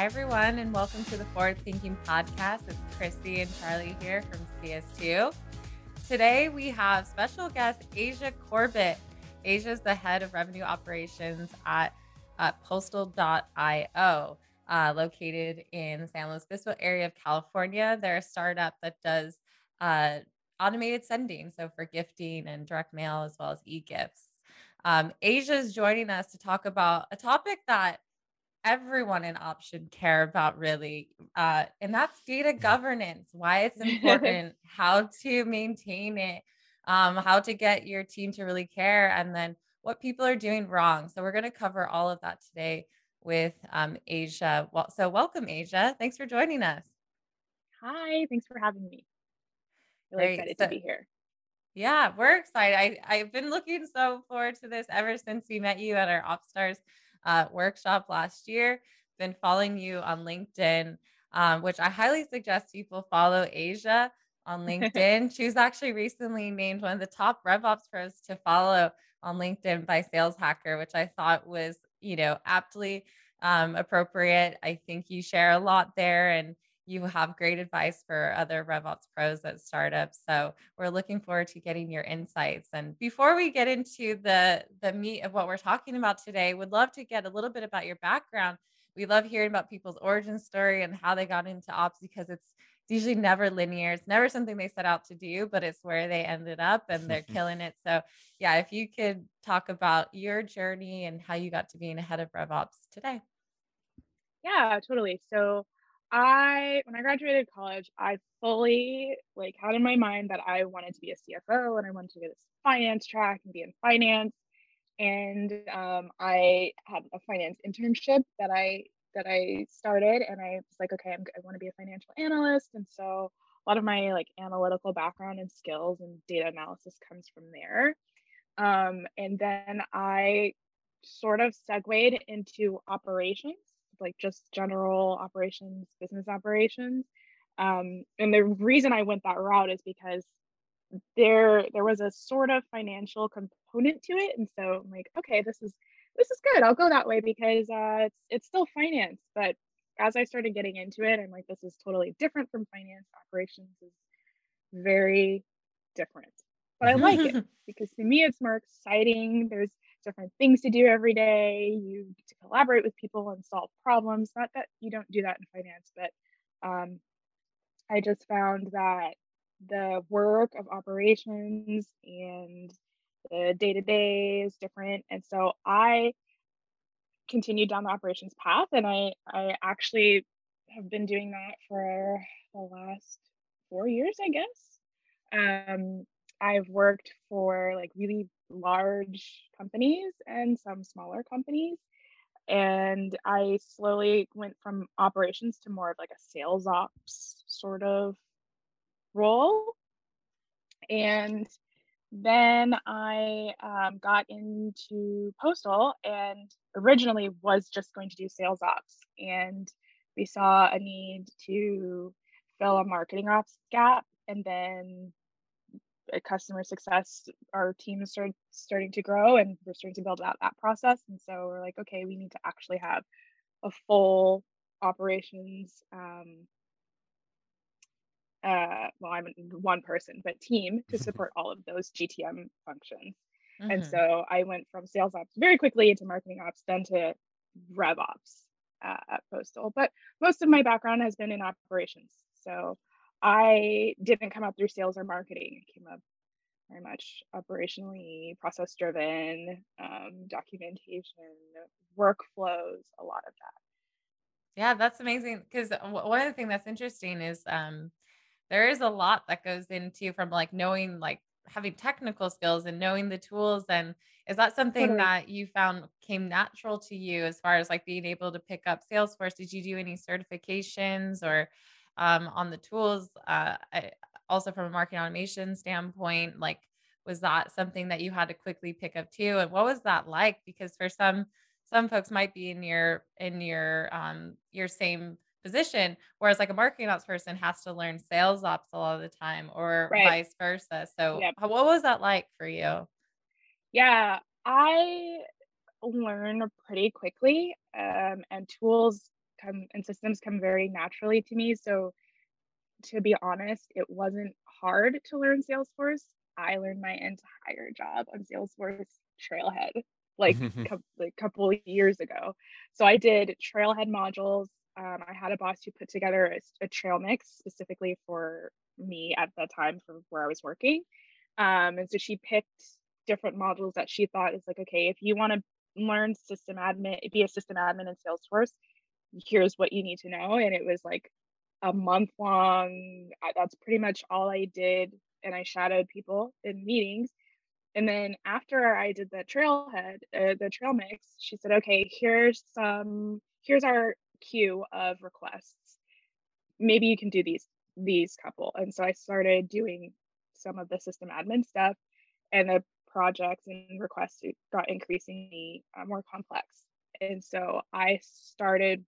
Hi, everyone, and welcome to the Forward Thinking Podcast. It's Christy and Charlie here from CS2. Today, we have special guest Asia Corbett. Asia is the head of revenue operations at, postal.io, uh, located in the San Luis Obispo area of California. They're a startup that does uh, automated sending, so for gifting and direct mail, as well as e gifts. Um, Asia is joining us to talk about a topic that everyone in ops should care about really uh, and that's data governance why it's important how to maintain it um, how to get your team to really care and then what people are doing wrong. So we're going to cover all of that today with um, asia. Well, so welcome asia. Thanks for joining us. Hi thanks for having me. Really Great. excited so, to be here. Yeah we're excited. I, i've been looking so forward to this ever since we met you at our OpsStars uh, workshop last year. Been following you on LinkedIn, um, which I highly suggest people follow Asia on LinkedIn. she was actually recently named one of the top RevOps pros to follow on LinkedIn by Sales Hacker, which I thought was, you know, aptly um, appropriate. I think you share a lot there and you have great advice for other RevOps pros at startups. So we're looking forward to getting your insights. And before we get into the the meat of what we're talking about today, would love to get a little bit about your background. We love hearing about people's origin story and how they got into ops because it's usually never linear. It's never something they set out to do, but it's where they ended up and they're killing it. So, yeah, if you could talk about your journey and how you got to being a head of RevOps today. Yeah, totally. So, I when I graduated college, I fully like had in my mind that I wanted to be a CFO and I wanted to get this finance track and be in finance. And um, I had a finance internship that I that I started, and I was like, okay, I'm, I want to be a financial analyst, and so a lot of my like analytical background and skills and data analysis comes from there. Um, and then I sort of segued into operations like just general operations, business operations. Um, and the reason I went that route is because there there was a sort of financial component to it, and so I'm like, okay, this is this is good. I'll go that way because uh, it's it's still finance. But as I started getting into it, I'm like, this is totally different from finance. Operations is very different, but I like it because to me it's more exciting. There's different things to do every day. You get to collaborate with people and solve problems. Not that you don't do that in finance, but um, I just found that the work of operations and the day to day is different. And so I continued down the operations path and I, I actually have been doing that for the last four years, I guess. Um, I've worked for like really large companies and some smaller companies. And I slowly went from operations to more of like a sales ops sort of role. And then I um, got into Postal and originally was just going to do sales ops. And we saw a need to fill a marketing ops gap. And then customer success, our team is start, starting to grow and we're starting to build out that process. And so we're like, okay, we need to actually have a full operations um, uh, well, I'm one person, but team to support all of those GTM functions. Mm-hmm. And so I went from sales ops very quickly into marketing ops, then to rev ops uh, at Postal. But most of my background has been in operations. So I didn't come up through sales or marketing. I came up very much operationally process driven, um, documentation, workflows, a lot of that. Yeah, that's amazing. Because one of the things that's interesting is um, there is a lot that goes into from like knowing like having technical skills and knowing the tools and is that something totally. that you found came natural to you as far as like being able to pick up salesforce did you do any certifications or um, on the tools. Uh, I, also from a marketing automation standpoint, like was that something that you had to quickly pick up too? And what was that like? Because for some some folks might be in your in your um your same position, whereas like a marketing ops person has to learn sales ops a lot of the time, or right. vice versa. So, yep. what was that like for you? Yeah, I learn pretty quickly, um, and tools come and systems come very naturally to me. So to be honest, it wasn't hard to learn Salesforce. I learned my entire job on Salesforce Trailhead like a couple of years ago. So I did Trailhead modules. Um, I had a boss who put together a, a, trail mix specifically for me at that time for where I was working. Um, and so she picked different modules that she thought is like, okay, if you want to learn system admin, be a system admin in Salesforce, here's what you need to know. And it was like a month long. That's pretty much all I did. And I shadowed people in meetings. And then after I did the trailhead, uh, the trail mix, she said, okay, here's some, here's our queue of requests. Maybe you can do these, these couple. And so I started doing some of the system admin stuff and the projects and requests got increasingly uh, more complex. And so I started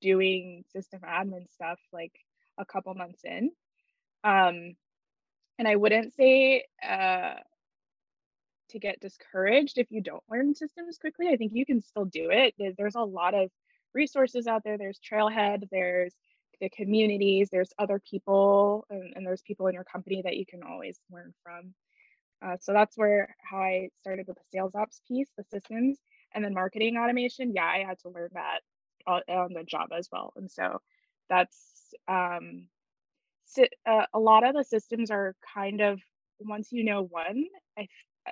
doing system admin stuff like a couple months in. Um, and I wouldn't say uh, to get discouraged if you don't learn systems quickly. I think you can still do it. There's a lot of resources out there. There's Trailhead, there's the communities, there's other people, and, and there's people in your company that you can always learn from. Uh, so that's where how I started with the sales ops piece, the systems, and then marketing automation. Yeah, I had to learn that on the job as well. And so that's um, uh, a lot of the systems are kind of once you know one, I uh,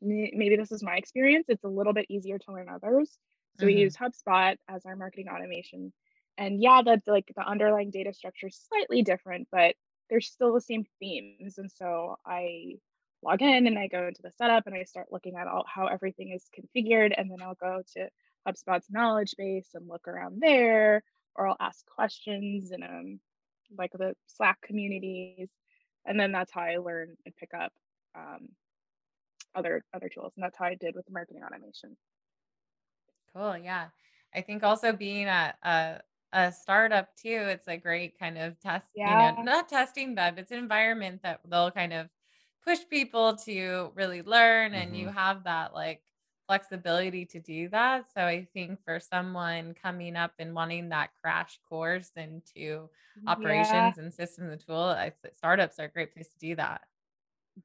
maybe this is my experience. It's a little bit easier to learn others. So mm-hmm. we use HubSpot as our marketing automation, and yeah, that's like the underlying data structure is slightly different, but there's still the same themes. And so I log in and I go into the setup and I start looking at all how everything is configured, and then I'll go to HubSpot's knowledge base and look around there, or I'll ask questions in um, like the Slack communities, and then that's how I learn and pick up um, other other tools, and that's how I did with the marketing automation. Cool, yeah. I think also being a, a a startup too, it's a great kind of test, yeah. you know, not testing bed, it's an environment that they'll kind of push people to really learn and mm-hmm. you have that like flexibility to do that. So I think for someone coming up and wanting that crash course into operations yeah. and systems and tool, I, startups are a great place to do that.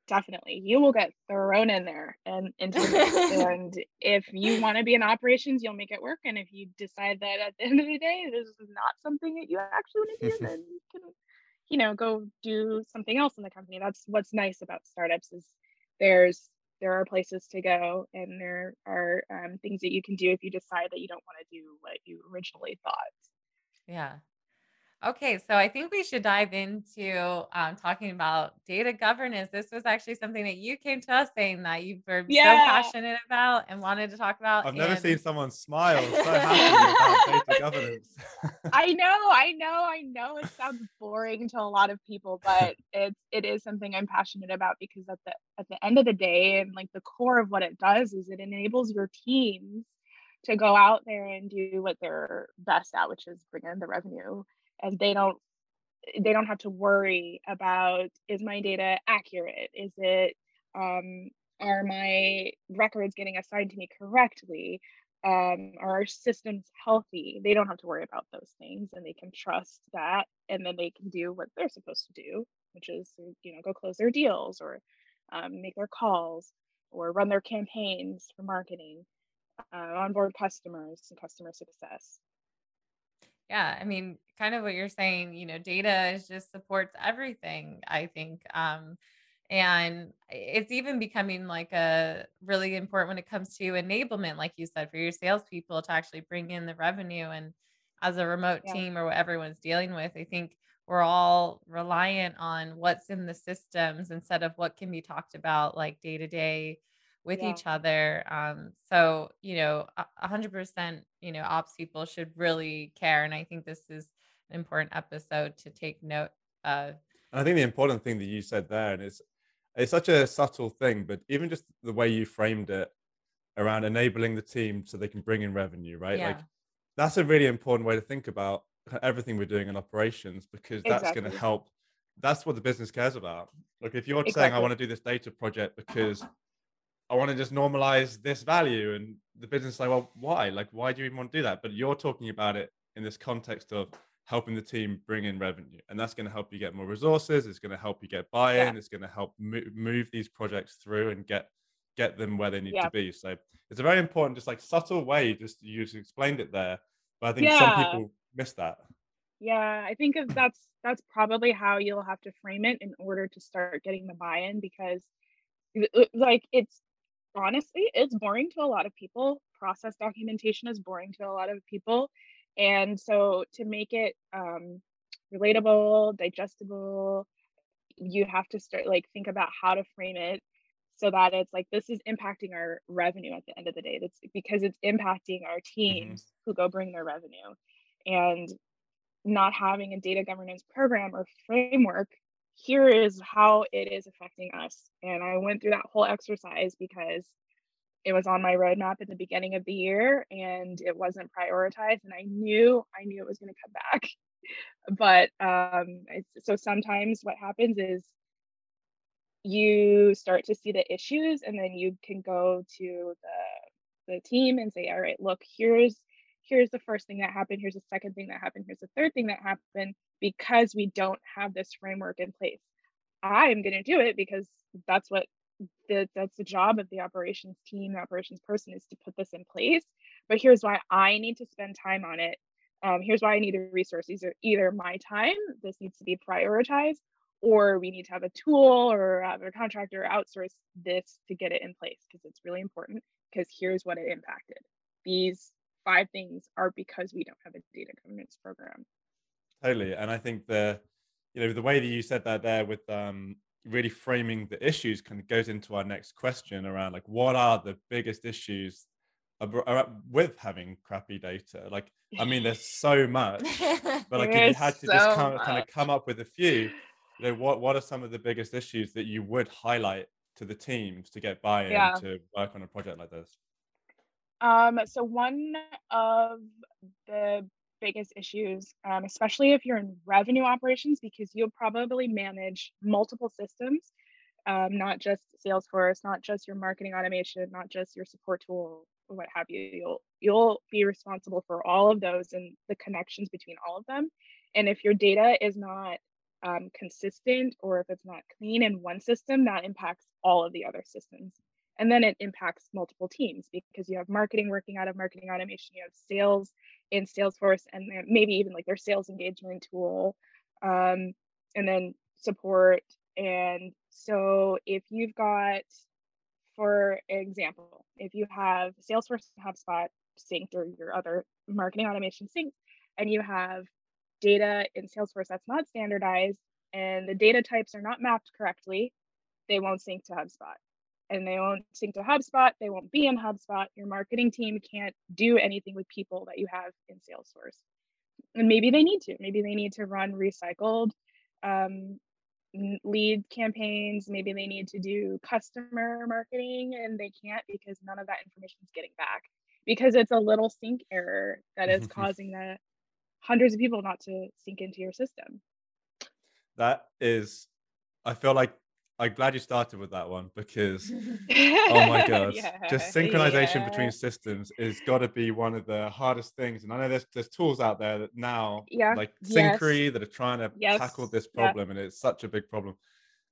Definitely. You will get thrown in there and into and if you want to be in operations, you'll make it work. And if you decide that at the end of the day, this is not something that you actually want to do, then you can, you know, go do something else in the company. That's what's nice about startups is there's there are places to go and there are um, things that you can do if you decide that you don't want to do what you originally thought. Yeah Okay, so I think we should dive into um, talking about data governance. This was actually something that you came to us saying that you were yeah. so passionate about and wanted to talk about. I've and... never seen someone smile so happy about data governance. I know, I know, I know. It sounds boring to a lot of people, but it's it is something I'm passionate about because at the at the end of the day, and like the core of what it does is it enables your teams to go out there and do what they're best at, which is bring in the revenue and they don't they don't have to worry about is my data accurate? Is it um, are my records getting assigned to me correctly? Um, are our systems healthy? They don't have to worry about those things and they can trust that and then they can do what they're supposed to do which is you know go close their deals or um, make their calls or run their campaigns for marketing uh, onboard customers and customer success yeah, I mean, kind of what you're saying, you know, data is just supports everything, I think. Um, and it's even becoming like a really important when it comes to enablement, like you said, for your salespeople to actually bring in the revenue. And as a remote yeah. team or what everyone's dealing with, I think we're all reliant on what's in the systems instead of what can be talked about like day to day with yeah. each other. Um, so, you know, a hundred percent, you know, ops people should really care. And I think this is an important episode to take note of. And I think the important thing that you said there, and it's it's such a subtle thing, but even just the way you framed it around enabling the team so they can bring in revenue, right? Yeah. Like that's a really important way to think about everything we're doing in operations because that's exactly. going to help. That's what the business cares about. Like if you're exactly. saying I want to do this data project because I want to just normalize this value. And the business is like, well, why? Like, why do you even want to do that? But you're talking about it in this context of helping the team bring in revenue and that's going to help you get more resources it's going to help you get buy-in yeah. it's going to help move, move these projects through and get get them where they need yeah. to be so it's a very important just like subtle way just you just explained it there but i think yeah. some people miss that yeah i think that's that's probably how you'll have to frame it in order to start getting the buy-in because like it's honestly it's boring to a lot of people process documentation is boring to a lot of people and so to make it um, relatable, digestible, you have to start like think about how to frame it so that it's like this is impacting our revenue at the end of the day. That's because it's impacting our mm-hmm. teams mm-hmm. who go bring their revenue. And not having a data governance program or framework, here is how it is affecting us. And I went through that whole exercise because it was on my roadmap at the beginning of the year and it wasn't prioritized. And i knew i knew it was going to come back. But um so sometimes what happens is you start to see the issues and then you can go to the the team and say all right look here's here's the first thing that happened. Here's the second thing that happened. Here's the third thing that happened because we don't have this framework in place i'm going to do it because that's what that that's the job of the operations team, the operations person is to put this in place. But here's why I need to spend time on it. Um, here's why I need a resource. These are either my time, this needs to be prioritized, or we need to have a tool or have a contractor outsource this to get it in place because it's really important. Because here's what it impacted. These five things are because we don't have a data governance program. Totally, and I think the you know the way that you said that there with um really framing the issues kind of goes into our next question around like what are the biggest issues with having crappy data? Like i mean there's so much but like if you had to so just come, kind of come up with a few you know what what are some of the biggest issues that you would highlight to the teams to get buy-in yeah. to work on a project like this? Um so one of the biggest issues, um, especially if you're in revenue operations, because you'll probably manage multiple systems, um, not just Salesforce, not just your marketing automation, not just your support tool, what have you. You'll you'll be responsible for all of those and the connections between all of them. And if your data is not um, consistent or if it's not clean in one system, that impacts all of the other systems. And then it impacts multiple teams because you have marketing working out of marketing automation, you have sales in Salesforce, and maybe even like their sales engagement tool, um, and then support. And so if you've got, for example, if you have Salesforce and HubSpot synced or your other marketing automation synced, and you have data in Salesforce that's not standardized and the data types are not mapped correctly, they won't sync to HubSpot and they won't sync to HubSpot. They won't be in HubSpot. Your marketing team can't do anything with people that you have in Salesforce. And maybe they need to. Maybe they need to run recycled um, lead campaigns. Maybe they need to do customer marketing and they can't because none of that information is getting back because it's a little sync error that is causing the hundreds of people not to sync into your system. That is, I feel like I'm glad you started with that one because oh my god, yeah, just synchronization yeah. between systems is got to be one of the hardest things. And I know there's there's tools out there that now yeah. like Syncari yes. that are trying to yes. tackle this problem, and it's such a big problem.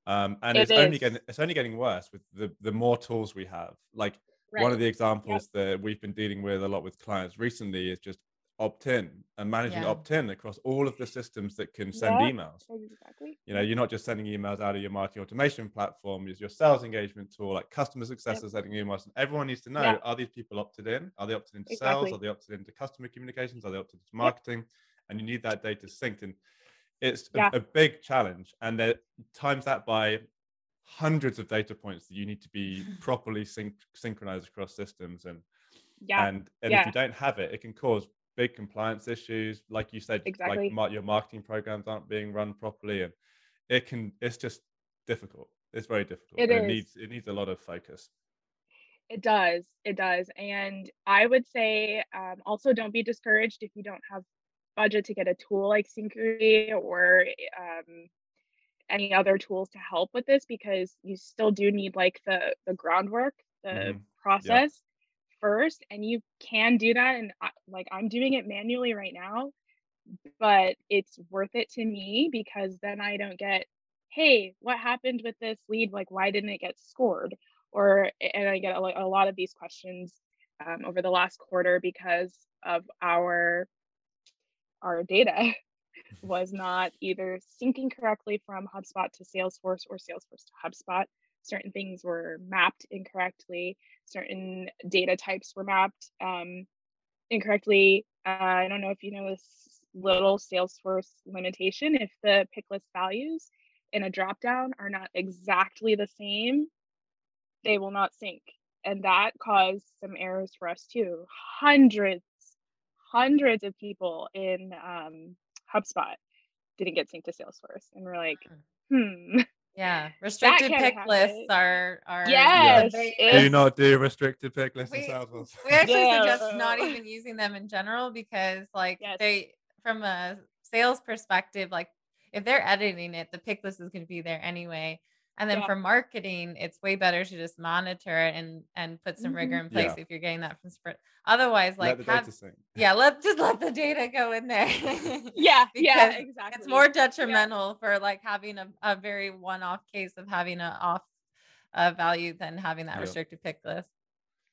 Um, and it it's is. only getting it's only getting worse with the the more tools we have. Like right. one of the examples yep. that we've been dealing with a lot with clients recently is just opt-in and managing yeah. opt-in across all of the systems that can send yeah, emails. Exactly. You know, you're not just sending emails out of your marketing automation platform, is your sales engagement tool, like customer success yep. is sending emails. And everyone needs to know, yeah. are these people opted in? Are they opted into exactly. sales? Are they opted into customer communications? Are they opted into marketing? Yep. And you need that data synced. And it's a, a, big challenge. And then times that by hundreds of data points that you need to be properly synch- synchronized across systems. And yeah. and, and if you don't have it, it can cause big compliance issues like you said exactly. like your marketing programs aren't being run properly and it can it's just difficult it's very difficult it, it needs it needs a lot of focus it does it does and i would say um, also don't be discouraged if you don't have budget to get a tool like Syncari or um, any other tools to help with this because you still do need like the the groundwork the mm-hmm. process first and you can do that and I, like i'm doing it manually right now but it's worth it to me because then i don't get hey what happened with this lead like why didn't it get scored or and i get a, a lot of these questions um, over the last quarter because of our our data was not either syncing correctly from HubSpot to Salesforce or Salesforce to HubSpot. Certain things were mapped incorrectly. Certain data types were mapped um, incorrectly. Uh, I don't know if you know this little Salesforce limitation. If the pick list values in a dropdown are not exactly the same, they will not sync. And that caused some errors for us too. Hundreds, hundreds of people in um, HubSpot didn't get synced to Salesforce. And we're like, hmm. Yeah, restricted pick happen. lists are are yes. Yeah, do not do restricted pick lists we. We actually yeah. suggest not even using them in general because, like, yes. they from a sales perspective, like if they're editing it, the pick list is going to be there anyway. And then yeah. for marketing, it's way better to just monitor it and and put some mm-hmm. rigor in place yeah. if you're getting that from Sprint. Otherwise, like have, yeah, let just let the data go in there. yeah, yeah, exactly. It's more detrimental yeah. for like having a, a very one-off case of having an off uh, value than having that restricted pick list.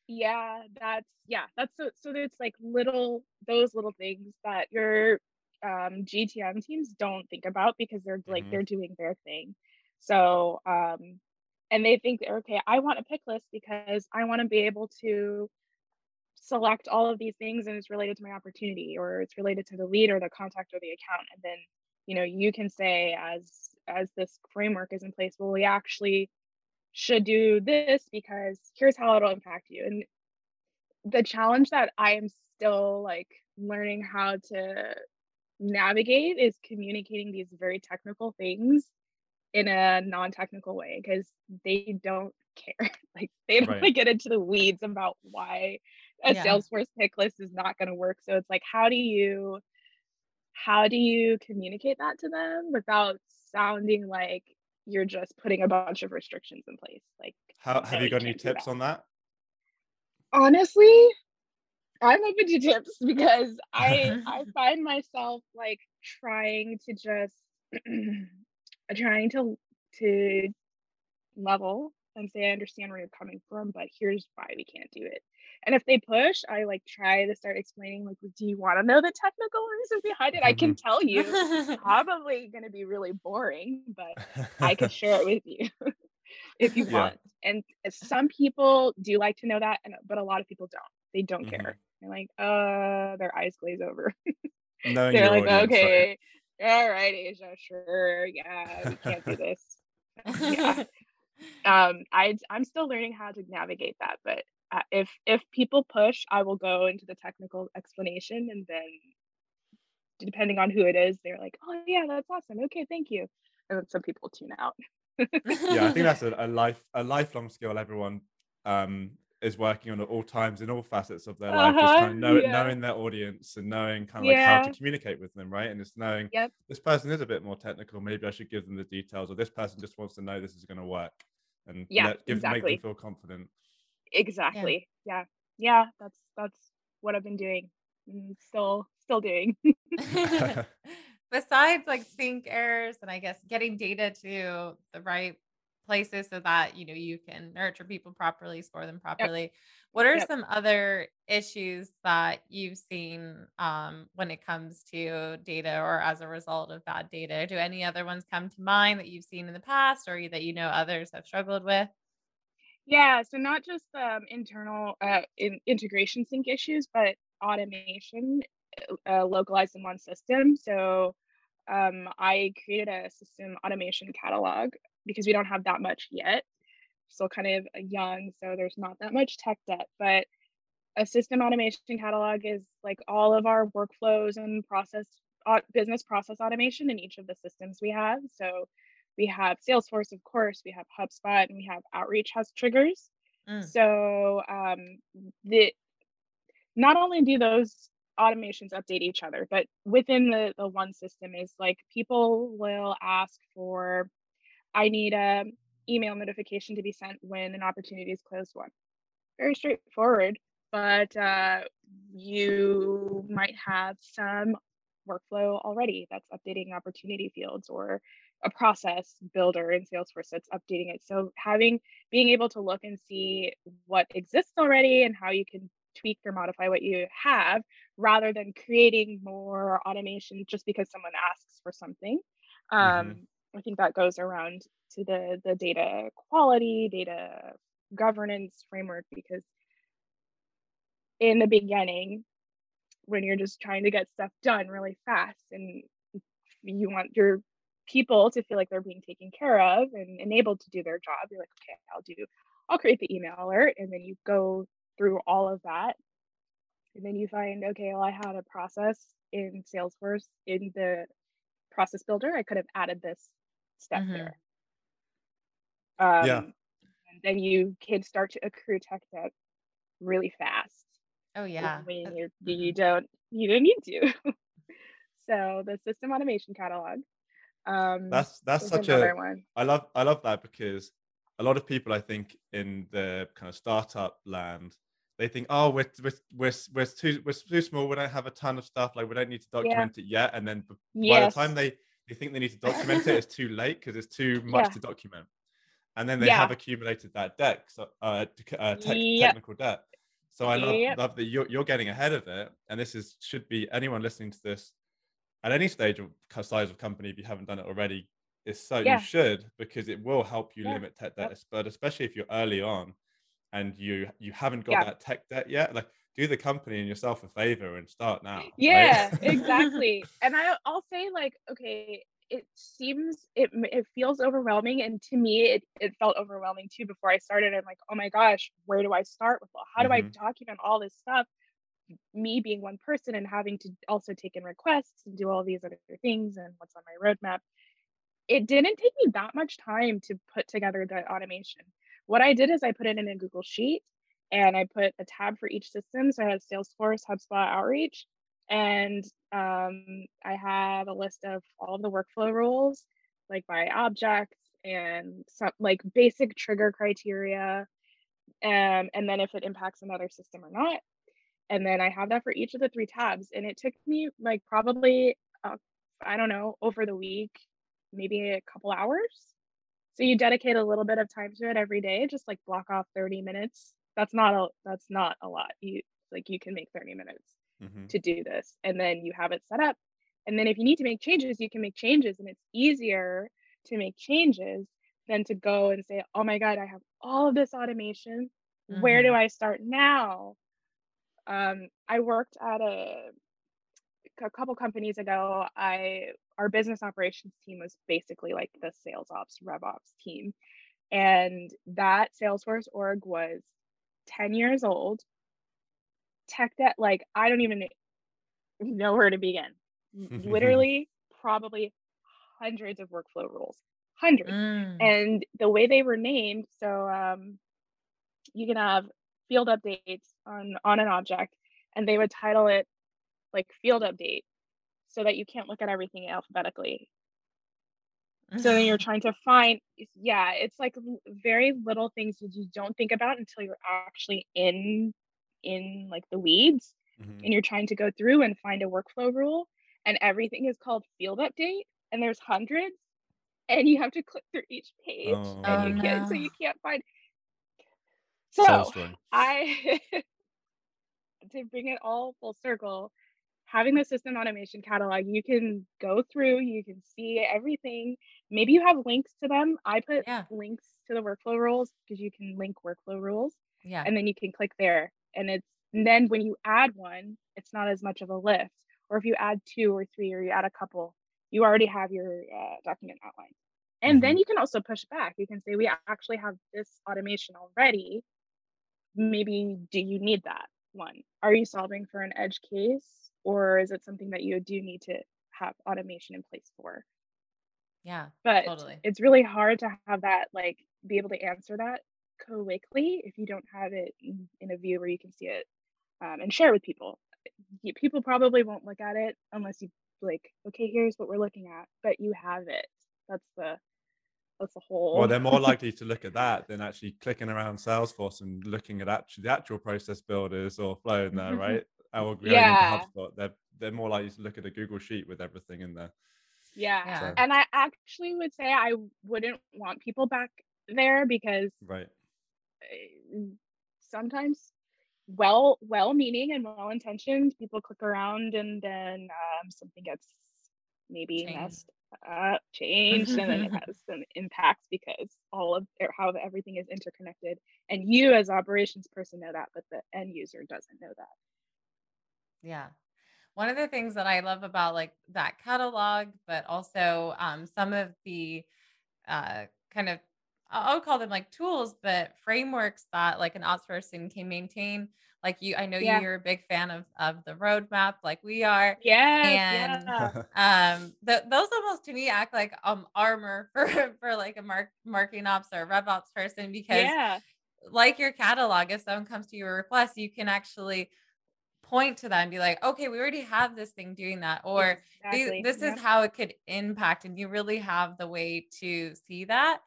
Yeah, that's yeah, that's so so there's like little those little things that your um GTM teams don't think about because they're like mm-hmm. they're doing their thing so, um, and they think, okay, I want a pick list because I want to be able to select all of these things and it's related to my opportunity or it's related to the lead or the contact or the account. And then, you know, you can say as as this framework is in place, well, we actually should do this because here's how it'll impact you. And the challenge that I am still like learning how to navigate is communicating these very technical things in a non-technical way because they don't care. like they don't right. get into the weeds about why a yeah. Salesforce pick list is not going to work. So it's like, how do you how do you communicate that to them without sounding like you're just putting a bunch of restrictions in place? Like, how have you got any tips on that? Honestly, I'm open to tips because I I find myself like trying to just trying to to level and say I understand where you're coming from, but here's why we can't do it. And if they push, I like try to start explaining like, do you want to know the technical reasons behind it? I can mm-hmm. tell you. probably going to be really boring, but I could share it with you if you want. And some people do like to know that, and but a lot of people don't. They don't mm-hmm. care. They're like, uh, their eyes glaze over. They're like, okay, right? All right, Asia, sure, yeah, we can't do this. yeah. Um, I I'm still learning how to navigate that, but uh, if if people push, I will go into the technical explanation, and then depending on who it is, they're like, "Oh yeah, that's awesome. Okay, thank you." And then some people tune out. yeah, I think that's a, a life a lifelong skill everyone um, is working on at all times in all facets of their life, uh-huh, just kind of know, yeah. knowing their audience and knowing kind of like yeah. how to communicate with them, right? And it's knowing yep. this person is a bit more technical. Maybe I should give them the details, or this person just wants to know this is going to work, and yeah, let, give exactly. make them feel confident. Exactly. Yeah. yeah, yeah. That's that's what I've been doing, and still still doing. Besides like sync errors and I guess getting data to the right places so that you know you can nurture people properly score them properly yep. what are yep. some other issues that you've seen um, when it comes to data or as a result of bad data do any other ones come to mind that you've seen in the past or that you know others have struggled with yeah so not just um, internal uh, in integration sync issues but automation uh, localized in one system so um, I created a system automation catalog because we don't have that much yet. Still kind of young, so there's not that much tech debt. But a system automation catalog is like all of our workflows and process business process automation in each of the systems we have. So we have Salesforce, of course, we have HubSpot, and we have Outreach has triggers. Mm. So um, the not only do those automations update each other, but within the, the one system is like people will ask for I need a email notification to be sent when an opportunity is closed won. Very straightforward. but uh, you might have some workflow already that's updating opportunity fields or a process builder in Salesforce that's updating it. So having being able to look and see what exists already and how you can tweak or modify what you have rather than creating more automation just because someone asks for something. Mm-hmm. Um, mm-hmm. I think that goes around to the the data quality, data governance framework because in the beginning when you're just trying to get stuff done really fast and you want your people to feel like they're being taken care of and enabled to do their job you're like okay i'll do i'll create the email alert and then you go through all of that. And then you find okay well i had a process in salesforce in the process builder. I could have added this step mm-hmm. there um, yeah. and then you can start to accrue tech debt really fast Oh yeah. when you you don't you don't need to. so the system automation catalog. Um, that's that's such a one. I love I love that because a lot of people I think in the kind of startup land they think oh we're we're we're, we're too we're too small we don't have a ton of stuff like we don't need to document yeah. it yet and then by the time they they think they need to document it it's too late because it's too much yeah. to document and then they yeah. have accumulated that debt so, uh, uh, te- yep. technical debt so I love, yep. love that you're, you're getting ahead of it. And this is should be anyone listening to this at any stage of size of company, if you haven't done it already, is so yeah. you should because it will help you yeah. limit tech debt, yep. but especially if you're early on and you you haven't got yeah. that tech debt yet, like do the company and yourself a favor and start now. Yeah, right? exactly. And I, I'll say like, okay, it seems it it feels overwhelming and to me it, it felt overwhelming too before i started i'm like oh my gosh where do i start with how do mm-hmm. i document all this stuff me being one person and having to also take in requests and do all these other things and what's on my roadmap it didn't take me that much time to put together the automation what i did is i put it in a google sheet and i put a tab for each system so i had salesforce hubspot outreach and um, I had a list of all of the workflow rules, like by objects and some like basic trigger criteria, um, and then if it impacts another system or not. And then I have that for each of the three tabs. And it took me like probably, uh, I don't know, over the week, maybe a couple hours. So you dedicate a little bit of time to it every day, just like block off 30 minutes. That's not a that's not a lot. You like you can make 30 minutes mm-hmm. to do this. And then you have it set up. And then if you need to make changes, you can make changes. And it's easier to make changes than to go and say, oh my God, I have all of this automation. Mm-hmm. Where do mm-hmm. I start now? Um, I worked at a, a couple companies ago. I our business operations team was basically like the sales ops, rev ops team. And that Salesforce org was 10 years old tech debt like i don't even know where to begin. Literally probably hundreds of workflow rules. Hundreds. Mm. and the way they were named so um, you can have field updates on on an object and they would title it like field update so that you can't look at everything alphabetically so then you're trying to find yeah it's like very little things that you don't think about until you're actually in in like the weeds mm-hmm. and you're trying to go through and find a workflow rule and everything is called field update and there's hundreds and you have to click through each page oh. and you can't so you can't find so i to bring it all full circle having the system automation catalog you can go through you can see everything. Maybe you have links to them. I put yeah. links to the workflow rules because you can link workflow rules yeah. and then you can click there. And it's and then when you add one it's not as much of a lift. Or if you add two or three or you add a couple you already have your uh, document outline. and mm-hmm. then you can also push back. You can say we actually have this automation already. Maybe do you need that one? Are you solving for an edge case or is it something that you do need to have automation in place for yeah but totally. it's really hard to have that like be able to answer that quickly if you don't have it in, in a view where you can see it um, and share with people. People probably won't look at it unless you like, okay, here's what we're looking at, but you have it. That's the that's a whole. Well, they're more likely to look at that than actually clicking around Salesforce and looking at actually the actual process builders or flow in there, right? Or yeah. HubSpot. They're they're more likely to look at a Google sheet with everything in there. Yeah. yeah. So. And I actually would say I wouldn't want people back there because right sometimes well well meaning and well intentioned people click around and then um, something gets maybe Changed. messed up changed and then it has some impacts because all of how everything is interconnected and you as operations person know that but the end user doesn't know that yeah one of the things that i love about like that catalog but also um, some of the uh, kind of I'll call them like tools, but frameworks that like an ops person can maintain. Like you, I know yeah. you're a big fan of of the roadmap, like we are. Yeah. And yeah. um, the, those almost to me act like um armor for for like a mark marketing ops or rev ops person because yeah. like your catalog, if someone comes to your request, you can actually point to that and be like, okay, we already have this thing doing that, or exactly. this is how it could impact, and you really have the way to see that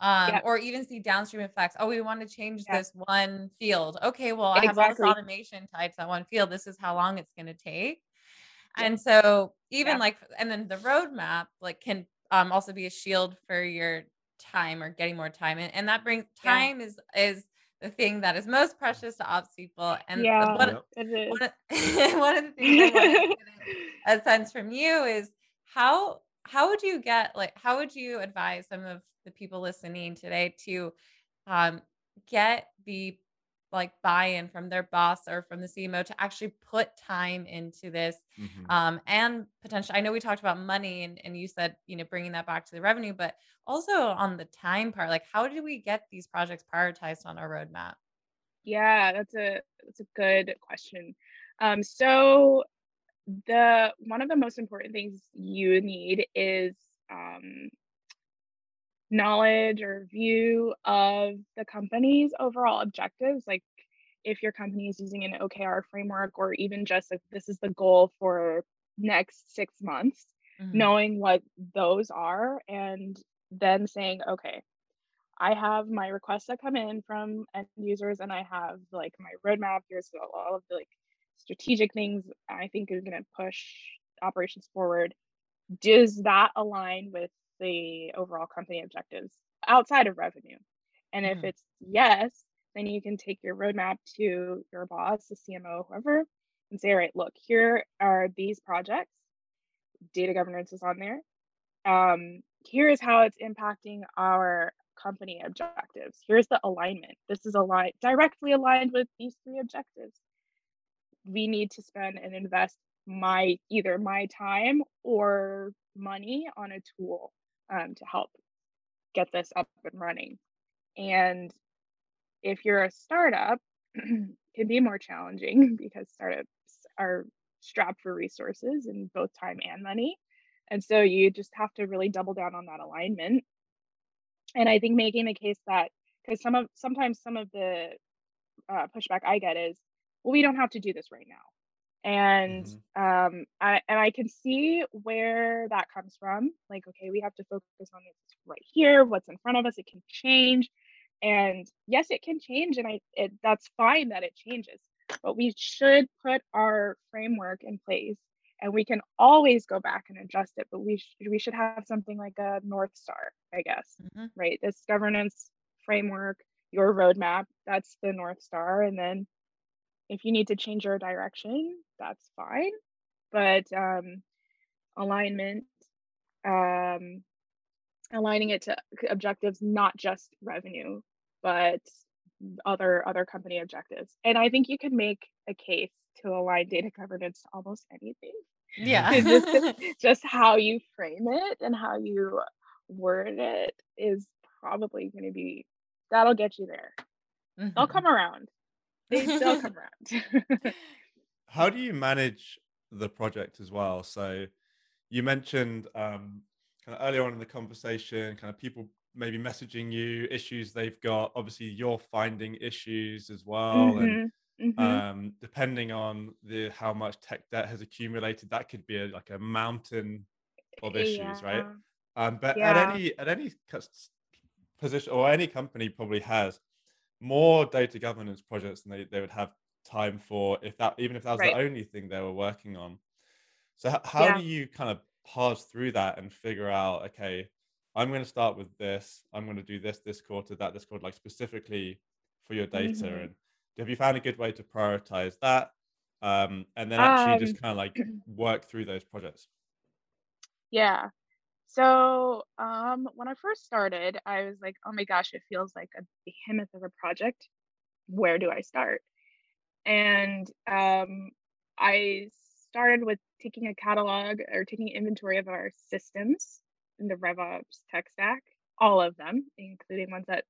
um, yep. or even see downstream effects. Oh, we want to change yep. this one field. Okay, well, I exactly. have all this automation tied to that one field. This is how long it's going to take. And so even like, and then the roadmap like can um, also be a shield for your time or getting more time. And, and that brings time is, is the thing that is most precious to ops people. And yeah, one, one, of, one of the things I want a sense from you is how, how would you get like, how would you advise some of the people listening today to um, get the like buy-in from their boss or from the CMO to actually put time into this mm-hmm. um, and potentially I know we talked about money and, and you said you know bringing that back to the revenue but also on the time part like how do we get these projects prioritized on our roadmap yeah that's a that's a good question um, so the one of the most important things you need is um, knowledge or view of the company's overall objectives like if your company is using an okr framework or even just like this is the goal for next six months mm-hmm. knowing what those are and then saying okay i have my requests that come in from end users and i have like my roadmap here's all of the like strategic things i think is going to push operations forward does that align with the overall company objectives outside of revenue. And mm-hmm. if it's yes, then you can take your roadmap to your boss, the CMO, whoever, and say, all right, look, here are these projects. Data governance is on there. Um, here is how it's impacting our company objectives. Here's the alignment. This is aligned directly aligned with these three objectives. We need to spend and invest my either my time or money on a tool um, to help get this up and running. And if you're a startup, can be more challenging because startups are strapped for resources in both time and money. And so you just have to really double down on that alignment. And I think making the case that because some of sometimes some of the uh, pushback I get is, well, we don't have to do this right now and mm-hmm. um I, and i can see where that comes from like okay we have to focus on this right here what's in front of us it can change and yes it can change and i it, that's fine that it changes but we should put our framework in place and we can always go back and adjust it but we sh- we should have something like a north star i guess mm-hmm. right this governance framework your roadmap that's the north star and then if you need to change your direction, that's fine. But um, alignment, um, aligning it to objectives, not just revenue, but other other company objectives. And I think you can make a case to align data governance to almost anything. Yeah. just, just how you frame it and how you word it is probably going to be that'll get you there. Mm-hmm. They'll come around they still come around. How do you manage the project as well? So you mentioned um, kind of earlier on in the conversation, kind of people maybe messaging you issues they've got. Obviously, you're finding issues as well, mm-hmm. and Mm-hmm. Um, depending on the how much tech debt has accumulated, that could be a, like a mountain of issues, yeah. right? Um, but yeah. at any at any position or any company probably has more data governance projects than they, they would have time for if that even if that was right. the only thing they were working on so h- how yeah. do you kind of parse through that and figure out okay i'm going to start with this i'm going to do this this quarter that this quarter like specifically for your data mm-hmm. and have you found a good way to prioritize that um, and then actually um, just kind of like work through those projects yeah so um, when I first started, I was like, oh my gosh, it feels like a behemoth of a project. Where do I start? And um, I started with taking a catalog or taking inventory of our systems in the RevOps tech stack, all of them, including ones that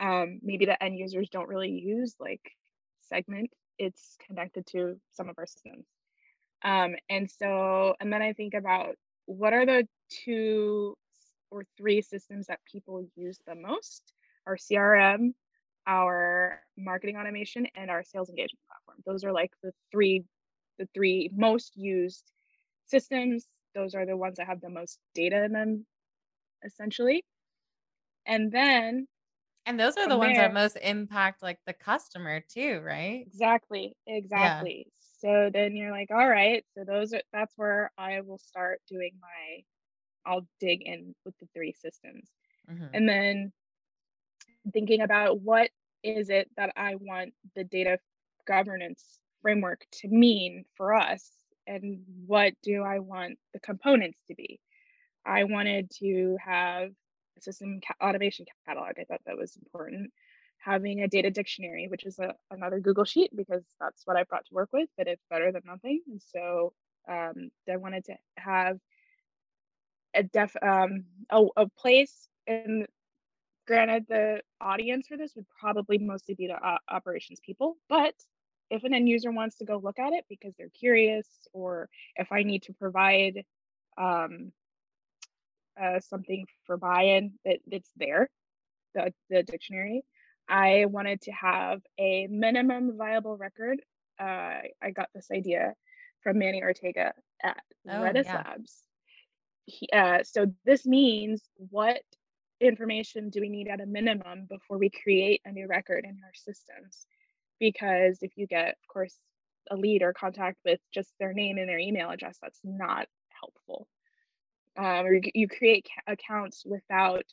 um, maybe the end users don't really use, like Segment. It's connected to some of our systems. Um, and so, and then I think about what are the two or three systems that people use the most our crm our marketing automation and our sales engagement platform. Those are like the three the three most used systems. Those are the ones that have the most data in them essentially. And then and those are the ones there, that most impact like the customer too right? Exactly exactly. So then you're like, all right, so those are that's where I will start doing my I'll dig in with the three systems. Mm-hmm. And then thinking about what is it that I want the data governance framework to mean for us and what do I want the components to be. I wanted to have a system ca- automation catalog. I thought that was important having a data dictionary, which is a, another Google Sheet because that's what I brought to work with, but it's better than nothing. And so um, I wanted to have a def um, a, a place and granted the audience for this would probably mostly be the uh, operations people but if an end user wants to go look at it because they're curious or if i need to provide um, uh, something for buy-in that it's there the, the dictionary I wanted to have a minimum viable record. Uh, I got this idea from Manny Ortega at oh, Redis yeah. Labs. He, uh, so this means what information do we need at a minimum before we create a new record in our systems? Because if you get, of course, a lead or contact with just their name and their email address, that's not helpful. Um, or you create accounts without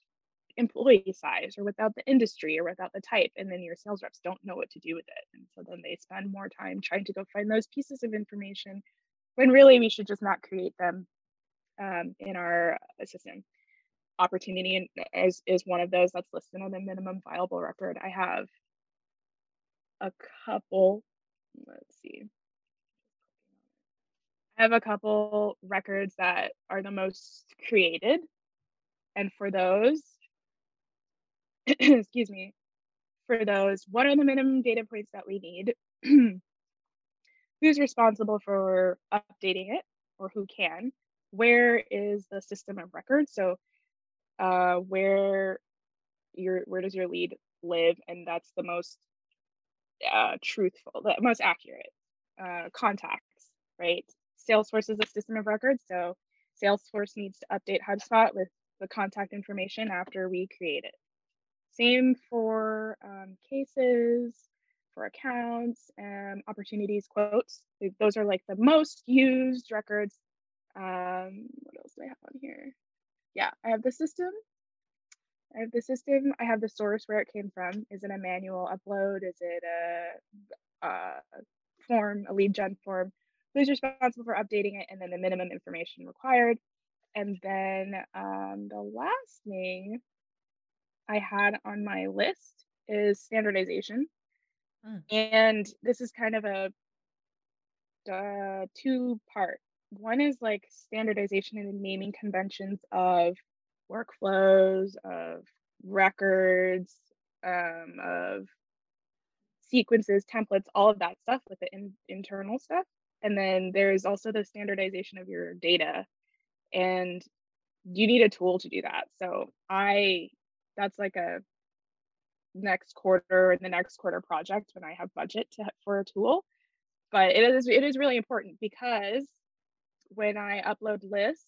employee size or without the industry or without the type and then your sales reps don't know what to do with it and so then they spend more time trying to go find those pieces of information when really we should just not create them um, in our system opportunity is, is one of those that's listed on the minimum viable record i have a couple let's see i have a couple records that are the most created and for those excuse me, for those, what are the minimum data points that we need? Who's responsible for updating it or who can? Where is the system of record? So uh, where your where does your lead live? And that's the most uh, truthful, the most accurate uh, contacts, right? Salesforce is a system of record. So Salesforce needs to update HubSpot with the contact information after we create it. Same for um, cases, for accounts, and opportunities, quotes. Those are like the most used records. Um, what else do I have on here? Yeah, I have the system. I have the system. I have the source where it came from. Is it a manual upload? Is it a, a form, a lead gen form? Who's responsible for updating it? And then the minimum information required. And then um, the last thing I had on my list is standardization. Mm. And this is kind of a uh, two part. One is like standardization and naming conventions of workflows, of records, um, of sequences, templates, all of that stuff with the in- internal stuff. And then there's also the standardization of your data. And you need a tool to do that. So I that's like a next quarter and the next quarter project when I have budget to, for a tool. But it is it is really important because when I upload lists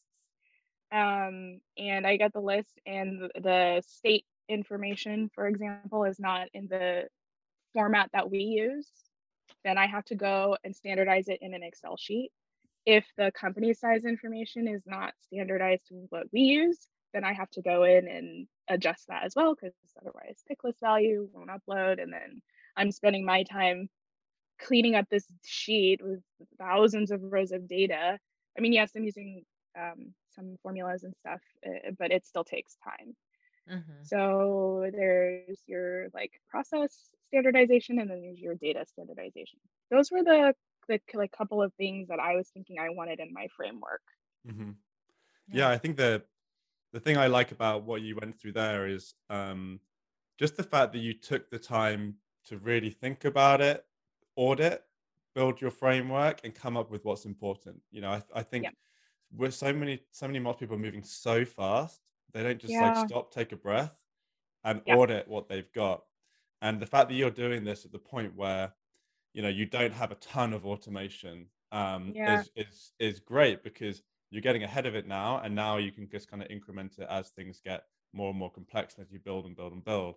um, and I get the list and the, state information, for example, is not in the format that we use, then I have to go and standardize it in an Excel sheet. If the company size information is not standardized to what we use, then I have to go in and adjust that as well because otherwise pick list value won't upload and then I'm spending my time cleaning up this sheet with thousands of rows of data. I mean, yes, I'm using um, some formulas and stuff, uh, but it still takes time. Mm-hmm. So there's your like process standardization and then there's your data standardization. Those were the the like couple of things that I was thinking I wanted in my framework. Mm-hmm. Yeah. yeah, I think the the thing I like about what you went through there is um, just the fact that you took the time to really think about it, audit, build your framework, and come up with what's important. You know, I, I think yeah. with so many so many most people moving so fast, they don't just yeah. like stop, take a breath, and yeah. audit what they've got. And the fact that you're doing this at the point where you know you don't have a ton of automation um, is is is great because you're getting ahead of it now, and now you can just kind of increment it as things get more and more complex as you build and build and build.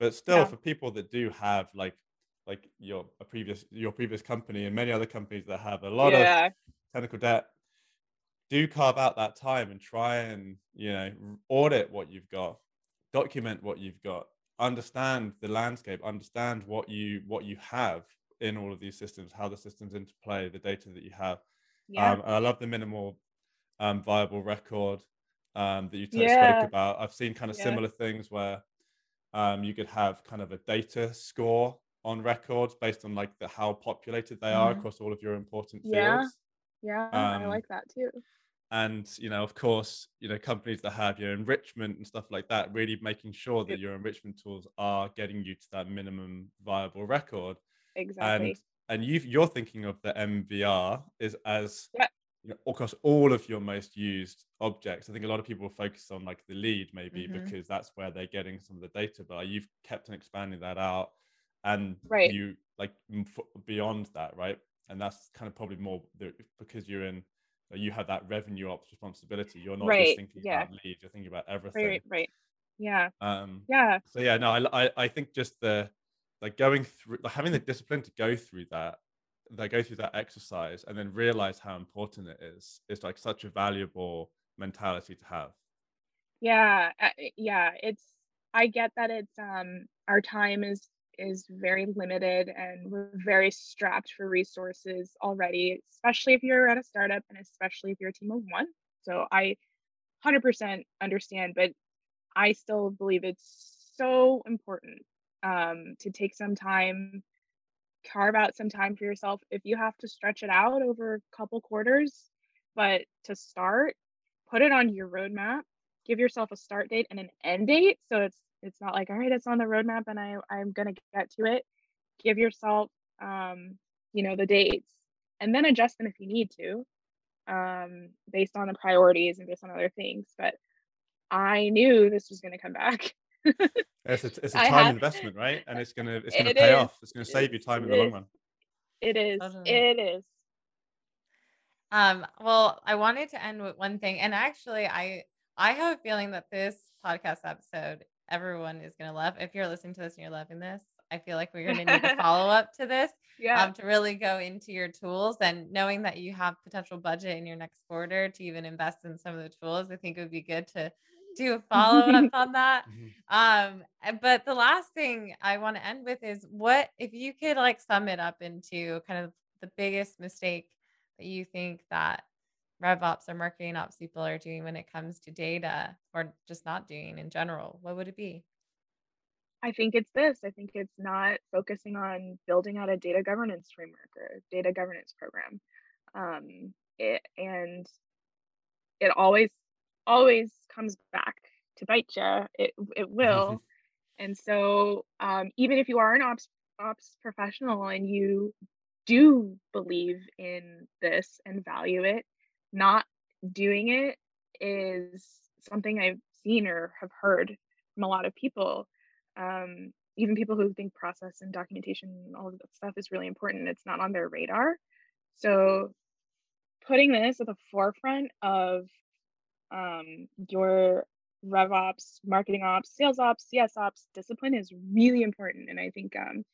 But still, for people that do have like like your a previous your previous company and many other companies that have a lot yeah. of technical debt do carve out that time and try and you know audit what you've got document what you've got understand the landscape understand what you what you have in all of these systems how the systems interplay the data that you have yeah. um, i love the minimal um, viable record um, that you t- yeah. spoke about i've seen kind of yeah. similar things where um, you could have kind of a data score on records based on like the how populated they are mm. across all of your important yeah. fields. Yeah, um, I like that too. And you know, of course, you know, companies that have your enrichment and stuff like that, really making sure that your enrichment tools are getting you to that minimum viable record. Exactly. And and you you're thinking of the MVR is as yeah. you know, across all of your most used objects. I think a lot of people focus on like the lead maybe mm-hmm. because that's where they're getting some of the data, but you've kept on expanding that out and right. you like beyond that right? And that's kind of probably more the, because you're in you have that revenue ops responsibility. You're not right. just thinking yeah. about leads you're thinking about everything. right right. Yeah. Um yeah. so yeah no I, I i think just the like going through like having the discipline to go through that they go through that exercise and then realize how important it is is like such a valuable mentality to have. Yeah uh, yeah it's i get that it's um our time is is very limited and we're very strapped for resources already, especially if you're at a startup and especially if you're a team of one. So I 100% understand, but I still believe it's so important um, to take some time, carve out some time for yourself. If you have to stretch it out over a couple quarters, but to start, put it on your roadmap, give yourself a start date and an end date. So it's it's not like all right it's on the roadmap and i i'm going to get to it. Give yourself um you know the dates and then adjust them if you need to um based on the priorities and based on other things but i knew this was going to come back. It's a, it's a time have, investment right? And it's going to it's going to pay is, off. It's going to save you time in the is, long run. It is. It is. Um well i wanted to end with one thing and actually i i have a feeling that this podcast episode everyone is going to love. If you're listening to this and you're loving this, I feel like we're going to need a follow up to this yeah. um, to really go into your tools and knowing that you have potential budget in your next quarter to even invest in some of the tools. I think it would be good to do a follow up on that. Mm-hmm. Um, but the last thing I want to end with is what if you could like sum it up into kind of the biggest mistake that you think that rev ops or marketing ops people are doing when it comes to data or just not doing in general, what would it be? I think it's this. I think it's not focusing on building out a data governance framework or data governance program. Um, it, and it always, always comes back to bite you. It, it will. and so um, even if you are an ops, ops professional and you do believe in this and value it, not doing it is something I've seen or have heard from a lot of people. Um, even people who think process and documentation and all of that stuff is really important. It's not on their radar. So putting this at the forefront of um, your rev ops, marketing ops, sales ops, CS ops, discipline is really important. And I think um,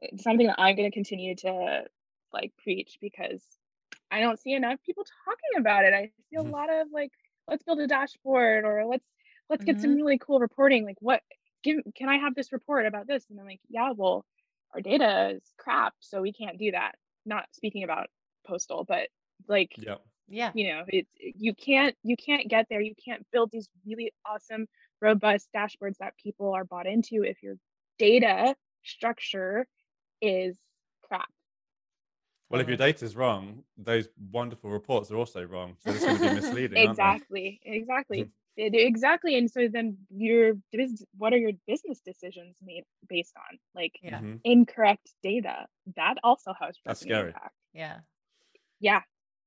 it's something that I'm going to continue to like preach because I don't see enough people talking about it. I see a mm-hmm. lot of like, let's build a dashboard or let's let's get mm-hmm. some really cool reporting. Like, what give can I have this report about this? And I'm like, yeah, well, our data is crap, so we can't do that. Not speaking about postal, but like yeah yeah you know it's you can't you can't get there you can't build these really awesome robust dashboards that people are bought into if your data structure is crap well if your data is wrong those wonderful reports are also wrong so it's going to be misleading exactly exactly. It, exactly and so then your what are your business decisions made based on? Like yeah. mm-hmm. incorrect data that also has that's scary. impact. yeah. Yeah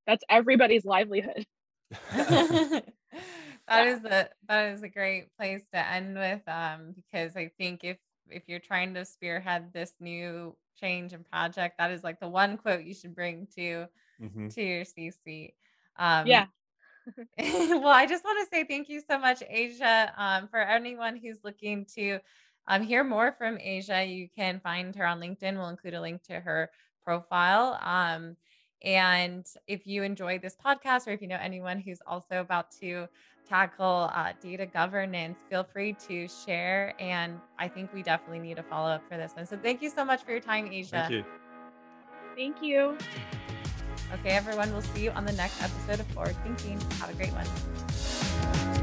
that's everybody's livelihood. That is a that is a great place to end with um because i think if if you're trying to spearhead this new change and project that is like the one quote you should bring to mm-hmm. to your c suite um yeah. well i just want to say thank you so much asia um, for anyone who's looking to um, hear more from asia you can find her on linkedin. We'll include a link to her profile. Um, and if you enjoyed this podcast, or if you know anyone who's also about to tackle uh, data governance, feel free to share. And I think we definitely need a follow up for this one. So thank you so much for your time, Asia. Thank you. Thank you. Okay, everyone, we'll see you on the next episode of Forward Thinking. Have a great one.